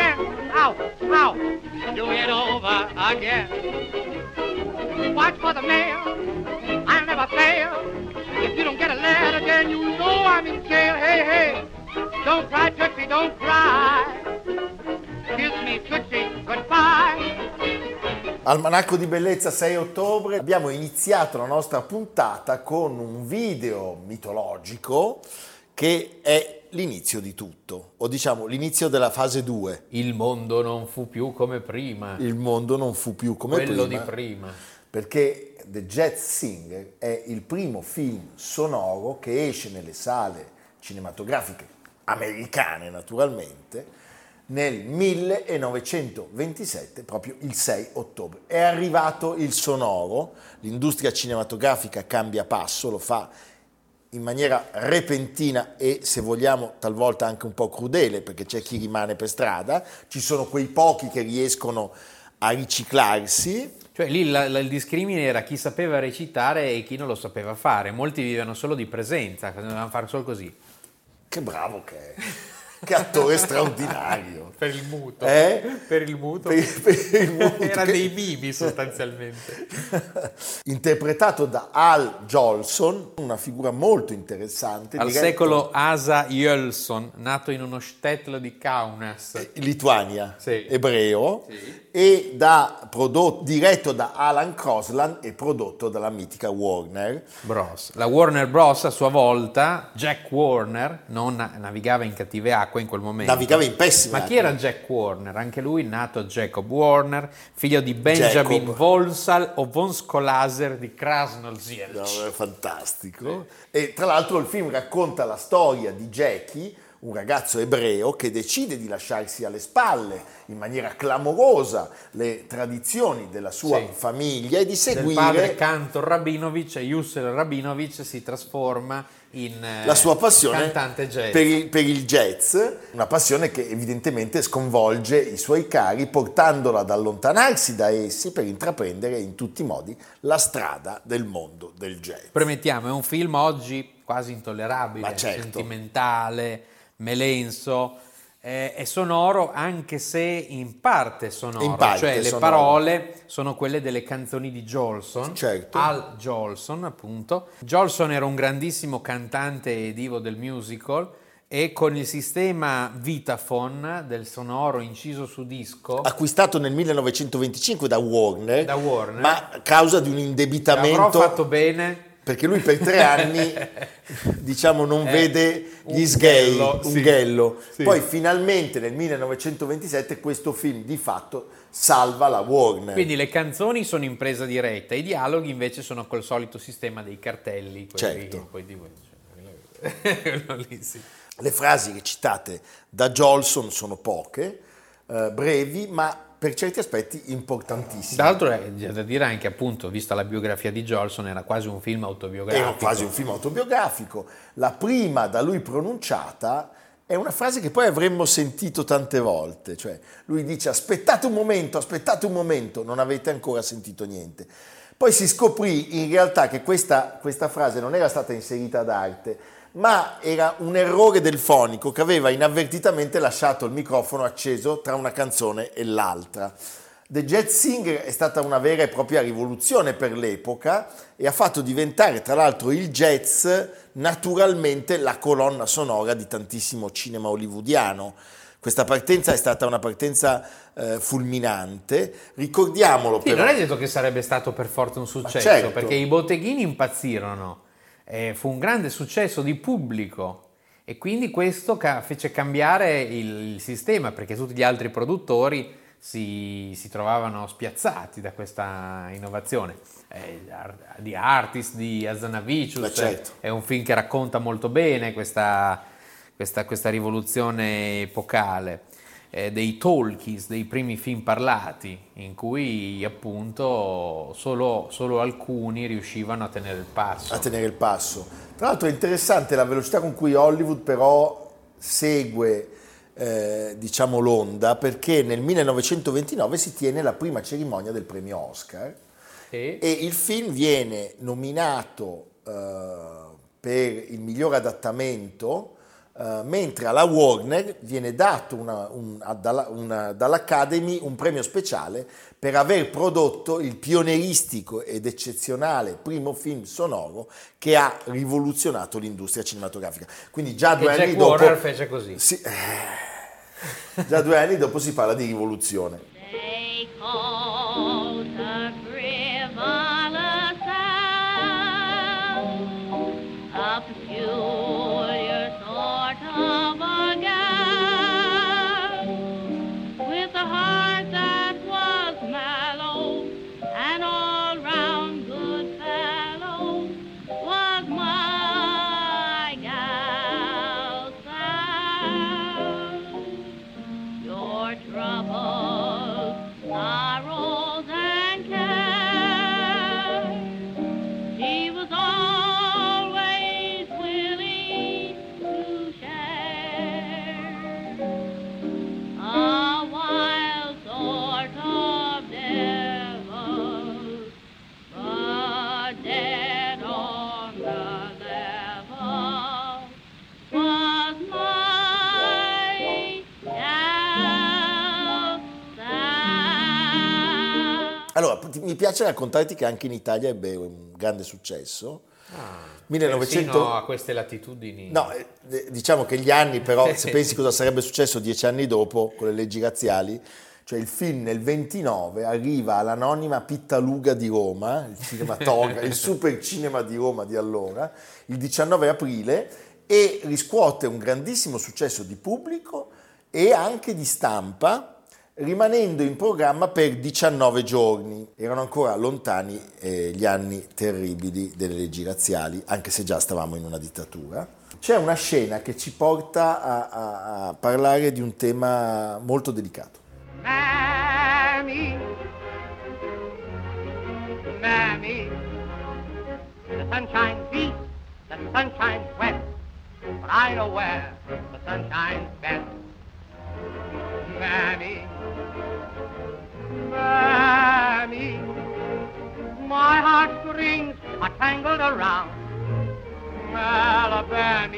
Then, ow, ow, do it over again. Watch for the mail, I'll never fail. If you don't get a letter, then you know I'm in jail. Hey, hey, don't cry, Tootsie, don't cry. Kiss me, Tootsie, goodbye. Almanacco di Bellezza 6 ottobre. Abbiamo iniziato la nostra puntata con un video mitologico che è l'inizio di tutto, o diciamo l'inizio della fase 2. Il mondo non fu più come prima. Il mondo non fu più come Quello prima. di prima. Perché The Jazz Singer è il primo film sonoro che esce nelle sale cinematografiche americane naturalmente nel 1927, proprio il 6 ottobre. È arrivato il sonoro, l'industria cinematografica cambia passo, lo fa in maniera repentina e se vogliamo talvolta anche un po' crudele perché c'è chi rimane per strada, ci sono quei pochi che riescono a riciclarsi. Cioè lì la, la, il discrimine era chi sapeva recitare e chi non lo sapeva fare, molti vivevano solo di presenza, dovevano fare solo così. Che bravo che è! che attore straordinario. Per il muto. Eh? Per il muto. Per, per il muto Era che... dei mimi sostanzialmente. Interpretato da Al Jolson, una figura molto interessante. Al diretto... secolo Asa Jölson, nato in uno shtetl di Kaunas. Lituania, Sì. ebreo, Sì. e da prodotto, diretto da Alan Crosland e prodotto dalla mitica Warner. Bros. La Warner Bros. a sua volta, Jack Warner, non navigava in cattive acque in quel momento. Navigava in pessime Ma chi era Jack Warner? Anche lui nato Jacob Warner, figlio di Benjamin Jacob. Volsal o von Skolaser di No, Krasnolzielc. è fantastico. E tra l'altro il film racconta la storia di Jackie, un ragazzo ebreo che decide di lasciarsi alle spalle in maniera clamorosa le tradizioni della sua Sì. famiglia e di Del padre seguire Cantor Rabinovich e Yusel Rabinovich si trasforma in eh, la sua passione cantante jazz. per il, per il jazz, una passione che evidentemente sconvolge i suoi cari, portandola ad allontanarsi da essi per intraprendere in tutti i modi la strada del mondo del jazz. Premettiamo, è un film oggi quasi intollerabile, certo. sentimentale, melenso, eh, è sonoro anche se in parte sonoro, In parte cioè le sonoro. parole sono quelle delle canzoni di Jolson, Certo. Al Jolson appunto. Jolson era un grandissimo cantante e divo del musical e con il sistema Vitaphone del sonoro inciso su disco Acquistato nel 1925 da Warner, Da Warner. ma a causa di un avrò indebitamento fatto bene perché lui per tre anni diciamo non Eh, vede gli sgay, un sì. ghello. Sì. Poi finalmente nel 1927 questo film di fatto salva la Warner. Quindi le canzoni sono in presa diretta, i dialoghi invece sono col solito sistema dei cartelli. Certo. poi di- cioè. Le frasi recitate da Jolson sono poche, eh, brevi, ma per certi aspetti importantissime. Tra l'altro è da dire anche appunto, vista la biografia di Jolson, era quasi un film autobiografico. Era quasi un film autobiografico. La prima da lui pronunciata è una frase che poi avremmo sentito tante volte, cioè lui dice aspettate un momento, aspettate un momento, non avete ancora sentito niente. Poi si scoprì in realtà che questa, questa frase non era stata inserita ad arte, ma era un errore del fonico che aveva inavvertitamente lasciato il microfono acceso tra una canzone e l'altra. The Jazz Singer è stata una vera e propria rivoluzione per l'epoca e ha fatto diventare tra l'altro il jazz naturalmente la colonna sonora di tantissimo cinema hollywoodiano. Questa partenza è stata una partenza eh, fulminante, ricordiamolo Sì, però. non è detto che sarebbe stato per forza un successo, certo. perché i botteghini impazzirono, eh, fu un grande successo di pubblico e quindi questo ca- fece cambiare il, il sistema, perché tutti gli altri produttori si, si trovavano spiazzati da questa innovazione. Eh, di Artist di Azanavicius certo. è un film che racconta molto bene questa, questa, questa rivoluzione epocale. Eh, dei talkies, dei primi film parlati, in cui appunto solo, solo alcuni riuscivano a tenere il passo. a tenere il passo. Tra l'altro è interessante la velocità con cui Hollywood però segue eh, diciamo l'onda perché nel 1929 si tiene la prima cerimonia del premio Oscar E- e il film viene nominato eh, per il miglior adattamento eh, mentre alla Warner viene dato una- un- a- dalla- una- dall'Academy un premio speciale per aver prodotto il pionieristico ed eccezionale primo film sonoro che ha rivoluzionato l'industria cinematografica. Quindi già che due anni Jack dopo... Warner fece così. Sì, eh, già due anni dopo si parla di rivoluzione. Piace raccontarti che anche in Italia ebbe un grande successo. 1900 Persino a queste latitudini. No, eh, diciamo che gli anni però, se pensi cosa sarebbe successo dieci anni dopo con le leggi razziali, cioè il film nel 29 arriva all'anonima Pittaluga di Roma, il il super cinema di Roma di allora, il 19 aprile e riscuote un grandissimo successo di pubblico e anche di stampa, rimanendo in programma per 19 giorni. Erano ancora lontani eh, gli anni terribili delle leggi razziali, anche se già stavamo in una dittatura. C'è una scena che ci porta a, a- a parlare di un tema molto delicato. Mammy, Mammy, the sunshine beats, the sunshine wet, but I know where the sunshine's best. Mammy, Alabama.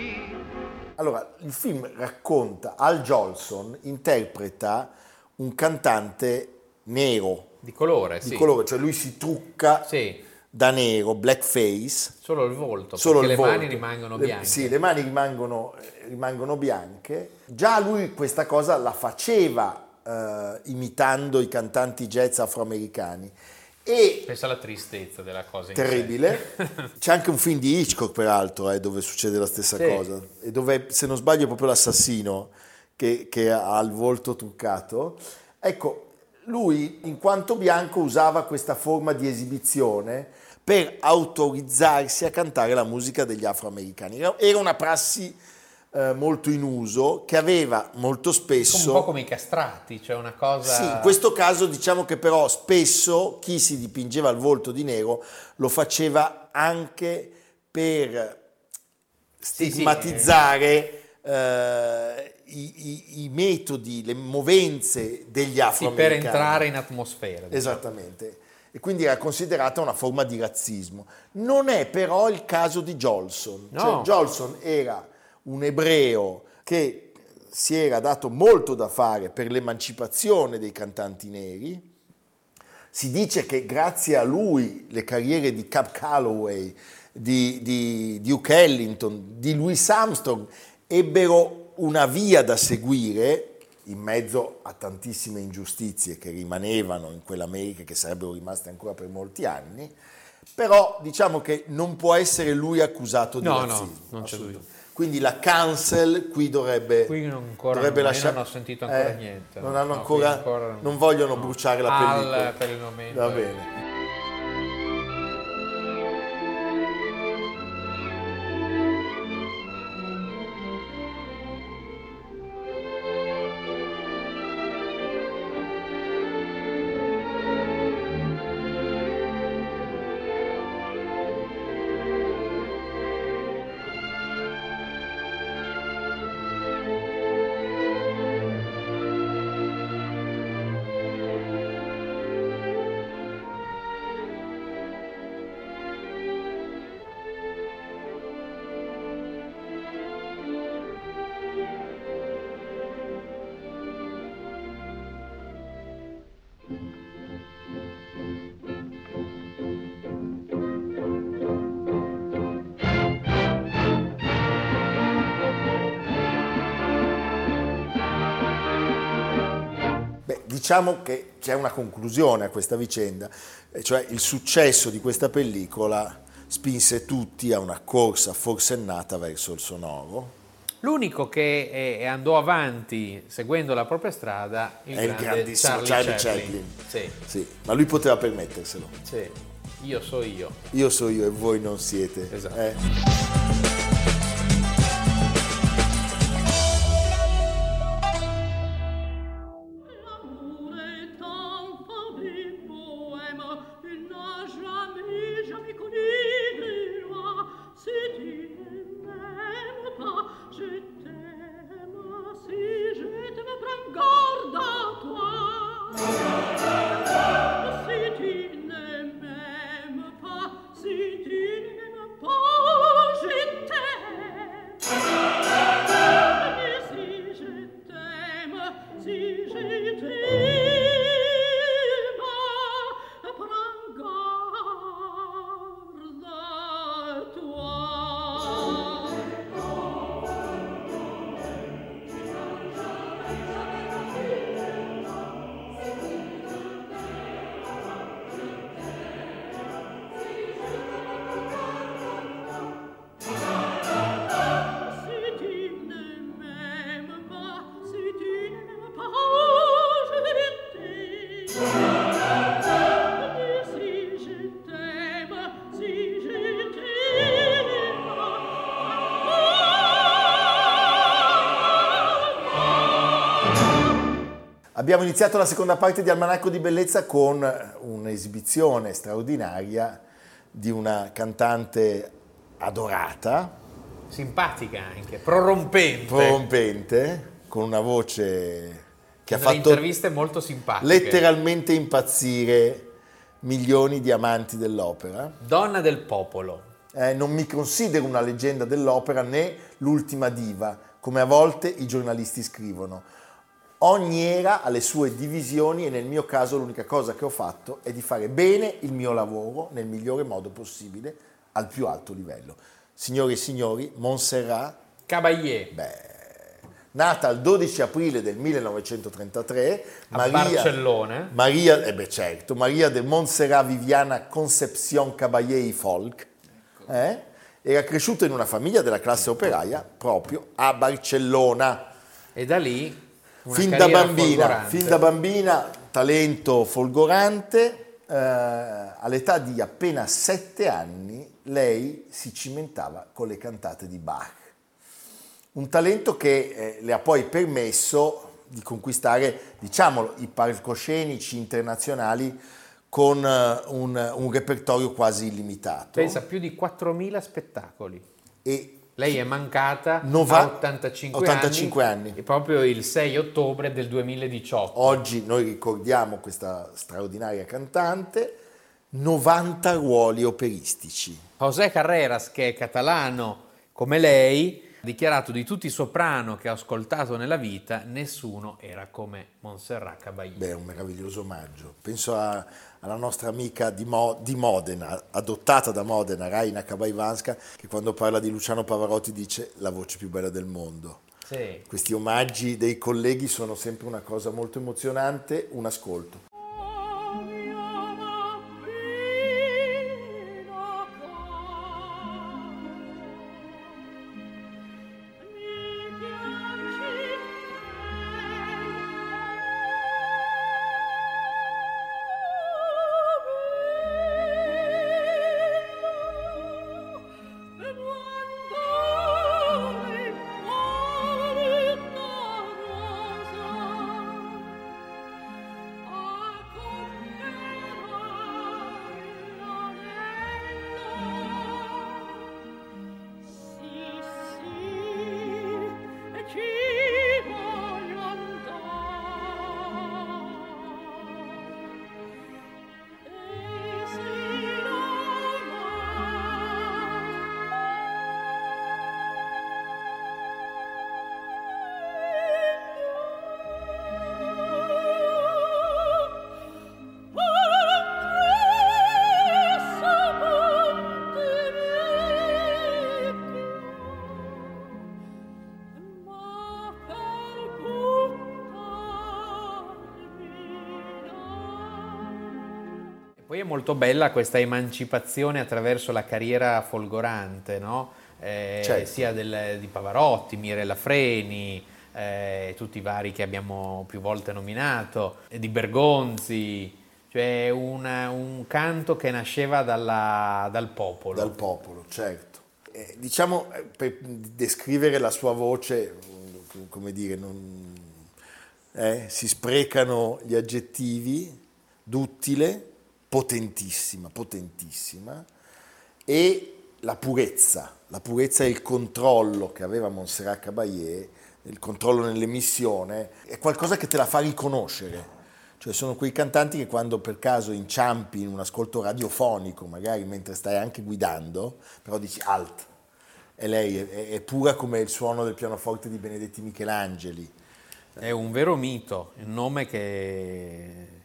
Allora, il film racconta, Al Jolson interpreta un cantante nero, Di colore, di sì. colore, cioè lui si trucca Sì, da nero, blackface, solo il volto, solo perché il le volto. mani rimangono Le- bianche. Sì, le mani rimangono, rimangono bianche. Già lui questa cosa la faceva eh, imitando i cantanti jazz afroamericani. E Pensa alla tristezza della cosa. terribile. C'è anche un film di Hitchcock, peraltro, eh, dove succede la stessa Sì. cosa. E dove, se non sbaglio, è proprio l'assassino che, che ha il volto truccato. Ecco, lui, in quanto bianco, usava questa forma di esibizione per autorizzarsi a cantare la musica degli afroamericani. Era una prassi eh, molto in uso che aveva molto Un spesso... po' come i castrati, cioè una cosa... Sì, in questo caso diciamo che però spesso chi si dipingeva il volto di nero lo faceva anche per Sì, sì, stigmatizzare eh, i, i- i metodi, le movenze degli Sì, per afroamericani. entrare in atmosfera. diciamo. Esattamente. E quindi era considerata una forma di razzismo. Non è però il caso di Jolson. No. Cioè, Jolson era un ebreo che si era dato molto da fare per l'emancipazione dei cantanti neri. Si dice che grazie a lui le carriere di Cab Calloway, di, di Duke Ellington, di Louis Armstrong ebbero una via da seguire in mezzo a tantissime ingiustizie che rimanevano in quell'America che sarebbero rimaste ancora per molti anni, però diciamo che non può essere lui accusato di No, no, razzismo. non c'è assolutamente. dubbio. Quindi la cancel qui dovrebbe, Qui non ancora dovrebbe lasciare- non ho sentito ancora Eh, niente, Non no. hanno No, ancora, ancora non vogliono bruciare la pellicola. per il momento. Va bene. Diciamo che c'è una conclusione a questa vicenda, cioè il successo di questa pellicola spinse tutti a una corsa forsennata verso il sonoro. L'unico che eh, andò avanti seguendo la propria strada il È il grandissimo Charlie, Charlie Chaplin. Chaplin. Sì, Sì, ma lui poteva permetterselo. sì. Io so io. Io so io e voi non siete. Esatto. eh? Abbiamo iniziato la seconda parte di Almanacco di Bellezza con un'esibizione straordinaria di una cantante adorata, Simpatica anche, prorompente. prorompente, con una voce che ha fatto interviste molto simpatiche. letteralmente impazzire milioni di amanti dell'opera. Donna del popolo. Eh, non mi considero una leggenda dell'opera né l'ultima diva, come a volte i giornalisti scrivono. Ogni era ha le sue divisioni e nel mio caso l'unica cosa che ho fatto è di fare bene il mio lavoro nel migliore modo possibile, al più alto livello. Signore e signori, Montserrat Caballé. nata il 12 aprile del 1933, A Barcellona. Maria, eh beh certo, Maria de Montserrat Viviana Concepción Caballé y Folk, eh? era cresciuta in una famiglia della classe operaia proprio a Barcellona. E da lì Fin da, bambina, fin da bambina, talento folgorante, eh, all'età di appena sette anni lei si cimentava con le cantate di Bach. Un talento che eh, le ha poi permesso di conquistare, diciamolo, i palcoscenici internazionali con eh, un, un repertorio quasi illimitato. Pensa più di 4.000 spettacoli. E Lei è mancata Nova- a 85, 85 anni. E proprio il 6 ottobre del 2018. oggi noi ricordiamo questa straordinaria cantante, 90 ruoli operistici. José Carreras, che è catalano come lei, ha dichiarato di tutti i soprano che ho ascoltato nella vita, nessuno era come Montserrat Caballé. Beh, un meraviglioso omaggio. Penso a- alla nostra amica di, Mo- di Modena, adottata da Modena, Raina Kabaivanska, che quando parla di Luciano Pavarotti dice la voce più bella del mondo. Sì. Questi omaggi dei colleghi sono sempre una cosa molto emozionante, un ascolto. Poi è molto bella questa emancipazione attraverso la carriera folgorante, no? Eh, Certo. sia del- di Pavarotti, Mirella Freni, eh, tutti i vari che abbiamo più volte nominato, di Bergonzi, cioè una- un canto che nasceva dalla- dal popolo. Dal popolo, certo. Eh, diciamo, eh, per descrivere la sua voce, mm, come dire, non- eh, si sprecano gli aggettivi, duttile, potentissima, potentissima, e la purezza, la purezza e il controllo che aveva Montserrat Caballé, il controllo nell'emissione, è qualcosa che te la fa riconoscere. Cioè sono quei cantanti che quando per caso inciampi in un ascolto radiofonico, magari mentre stai anche guidando, però dici alt. E lei è, è pura come il suono del pianoforte di Benedetti Michelangeli. È un vero mito, un nome che,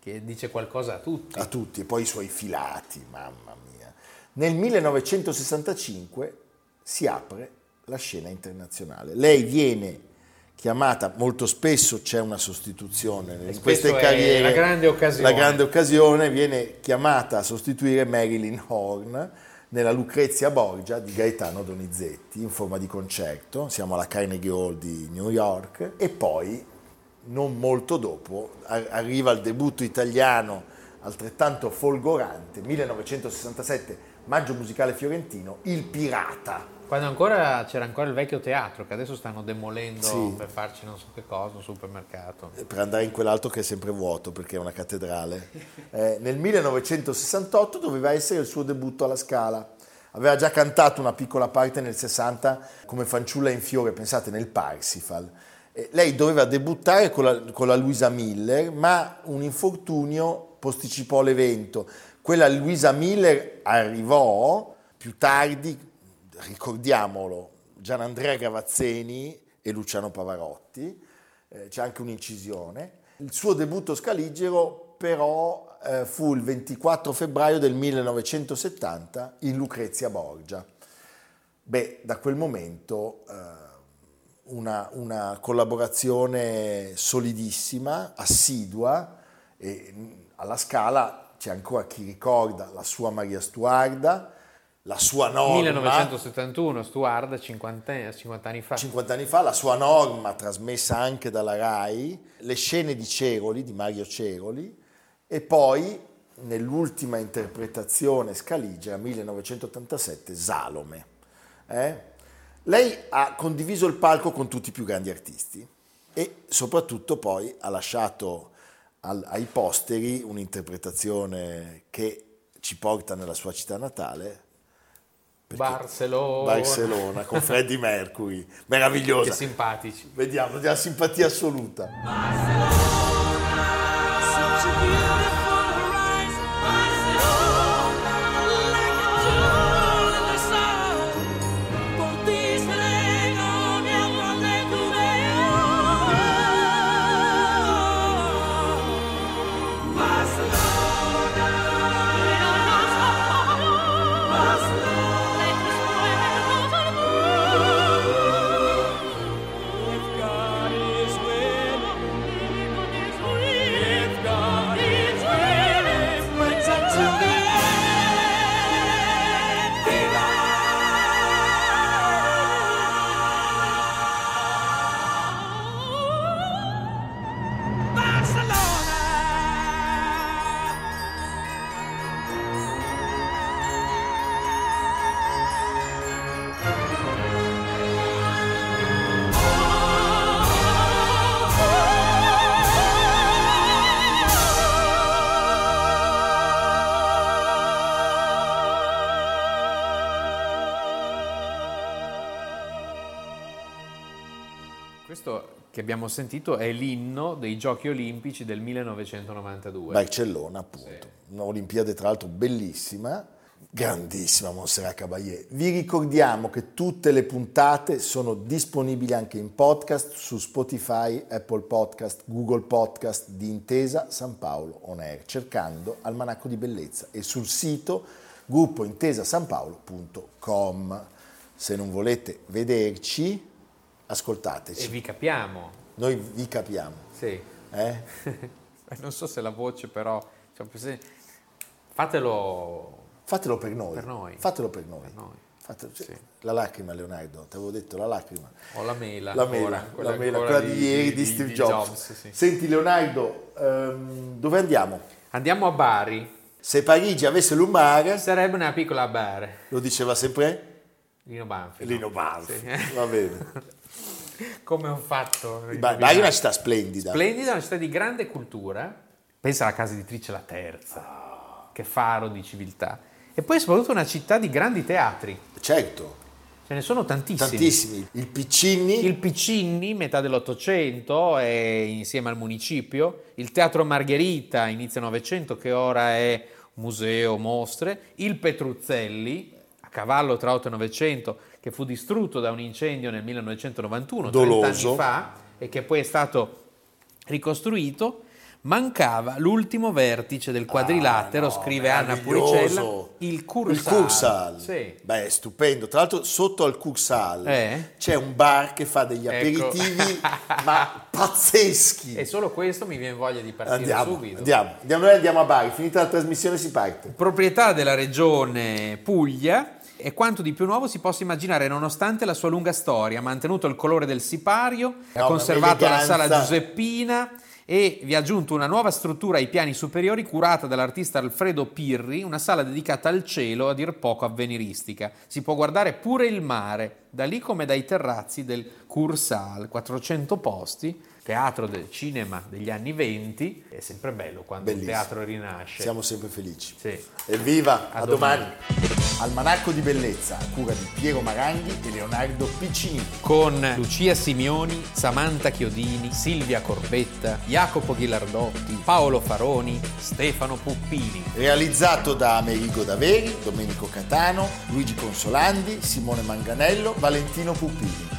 che dice qualcosa a tutti. a tutti e poi i suoi filati, mamma mia. Nel 1965 si apre la scena internazionale. Lei viene chiamata, molto spesso c'è una sostituzione in queste carriere. la grande occasione. La grande occasione viene chiamata a sostituire Marilyn Horn nella Lucrezia Borgia di Gaetano Donizetti in forma di concerto. Siamo alla Carnegie Hall di New York e poi non molto dopo ar- arriva il debutto italiano altrettanto folgorante, 1967, Maggio Musicale Fiorentino, Il Pirata. Quando ancora c'era ancora il vecchio teatro che adesso stanno demolendo Sì. per farci non so che cosa, un supermercato. per andare in quell'altro che è sempre vuoto perché è una cattedrale. Eh, nel 1968 doveva essere il suo debutto alla Scala. Aveva già cantato una piccola parte nel 60 come fanciulla in fiore, pensate, nel Parsifal. Eh, lei doveva debuttare con la, con la Luisa Miller, ma un infortunio posticipò l'evento. Quella Luisa Miller arrivò più tardi, ricordiamolo, Gianandrea Gravazzeni e Luciano Pavarotti, eh, c'è anche un'incisione. Il suo debutto scaligero però eh, fu il 24 febbraio del 1970 in Lucrezia Borgia. Beh, da quel momento eh, una, una collaborazione solidissima, assidua, e alla Scala c'è ancora chi ricorda la sua Maria Stuarda, la sua norma. 1971, Stuart, 50, 50 anni fa. 50 anni fa, la sua norma trasmessa anche dalla RAI, le scene di Ceroli, di Mario Ceroli, e poi nell'ultima interpretazione scaligera, 1987, Salome. Eh? Lei ha condiviso il palco con tutti i più grandi artisti e soprattutto poi ha lasciato al- ai posteri un'interpretazione che ci porta nella sua città natale, Barcellona. Barcellona, con Freddie Mercury, Che meravigliosa. simpatici. Vediamo, della simpatia assoluta. Such Questo che abbiamo sentito è l'inno dei Giochi Olimpici del 1992. Barcellona, appunto. Un'Olimpiade, tra l'altro, bellissima, grandissima Montserrat Caballé. Vi ricordiamo che tutte le puntate sono disponibili anche in podcast su Spotify, Apple Podcast, Google Podcast di Intesa San Paolo On Air, cercando Almanacco di Bellezza e sul sito gruppointesasanpaolo.com. Se non volete vederci, ascoltateci. E vi capiamo. Noi vi capiamo. Sì. Eh? non so se la voce però... cioè, se- Fatelo Fatelo per noi. Per noi. Fatelo per noi. Per noi. Fatelo- cioè, Sì. La lacrima, Leonardo, ti avevo detto la lacrima. o la mela. La mela, ora, la mela, quella di, ieri di, Steve Jobs. sì. Senti Leonardo, ehm, dove andiamo? Andiamo a Bari. Se Parigi avesse un mare, Sarebbe una piccola Bari. lo diceva sempre Lino Banfi. no? Lino Banfi. Sì. Va bene. Come ho fatto? Ba- Bari è una città splendida. Splendida, una città di grande cultura. Pensa alla casa editrice La Terza, che faro di civiltà. E poi soprattutto una città di grandi teatri. Certo, Ce ne sono tantissimi. tantissimi. Il Piccinni, Il Piccinni, metà dell'Ottocento, è insieme al municipio. Il Teatro Margherita, inizio Novecento, che ora è museo, mostre. Il Petruzzelli, cavallo tra 8 e 900, che fu distrutto da un incendio nel 1991, 30 Doloso. anni fa, e che poi è stato ricostruito. Mancava l'ultimo vertice del quadrilatero, Ah, no, scrive Anna. Puricella, il Cursal. Il Cursal. Sì. Beh, stupendo. Tra l'altro sotto al Cursal Eh? c'è un bar che fa degli Ecco. aperitivi ma pazzeschi. E solo questo mi viene voglia di partire Andiamo, subito. andiamo, andiamo, andiamo a Bari, finita la trasmissione si parte. proprietà della regione Puglia e quanto di più nuovo si possa immaginare nonostante la sua lunga storia. Ha mantenuto il colore del sipario, ha No, conservato la sala Giuseppina e vi ha aggiunto una nuova struttura ai piani superiori curata dall'artista Alfredo Pirri, una sala dedicata al cielo, a dir poco avveniristica. Si può guardare pure il mare, da lì come dai terrazzi del Cursal, 400 posti, teatro del cinema degli anni 20, è sempre bello quando Bellissimo. un teatro rinasce. Siamo sempre felici. Sì. Evviva, a, A domani. domani. Almanacco di bellezza a cura di Piero Maranghi e Leonardo Piccini. con Lucia Simioni, Samantha Chiodini, Silvia Corbetta, Jacopo Ghilardotti, Paolo Faroni, Stefano Puppini. Realizzato da Amerigo Daveri, Domenico Catano, Luigi Consolandi, Simone Manganello, Valentino Puppini.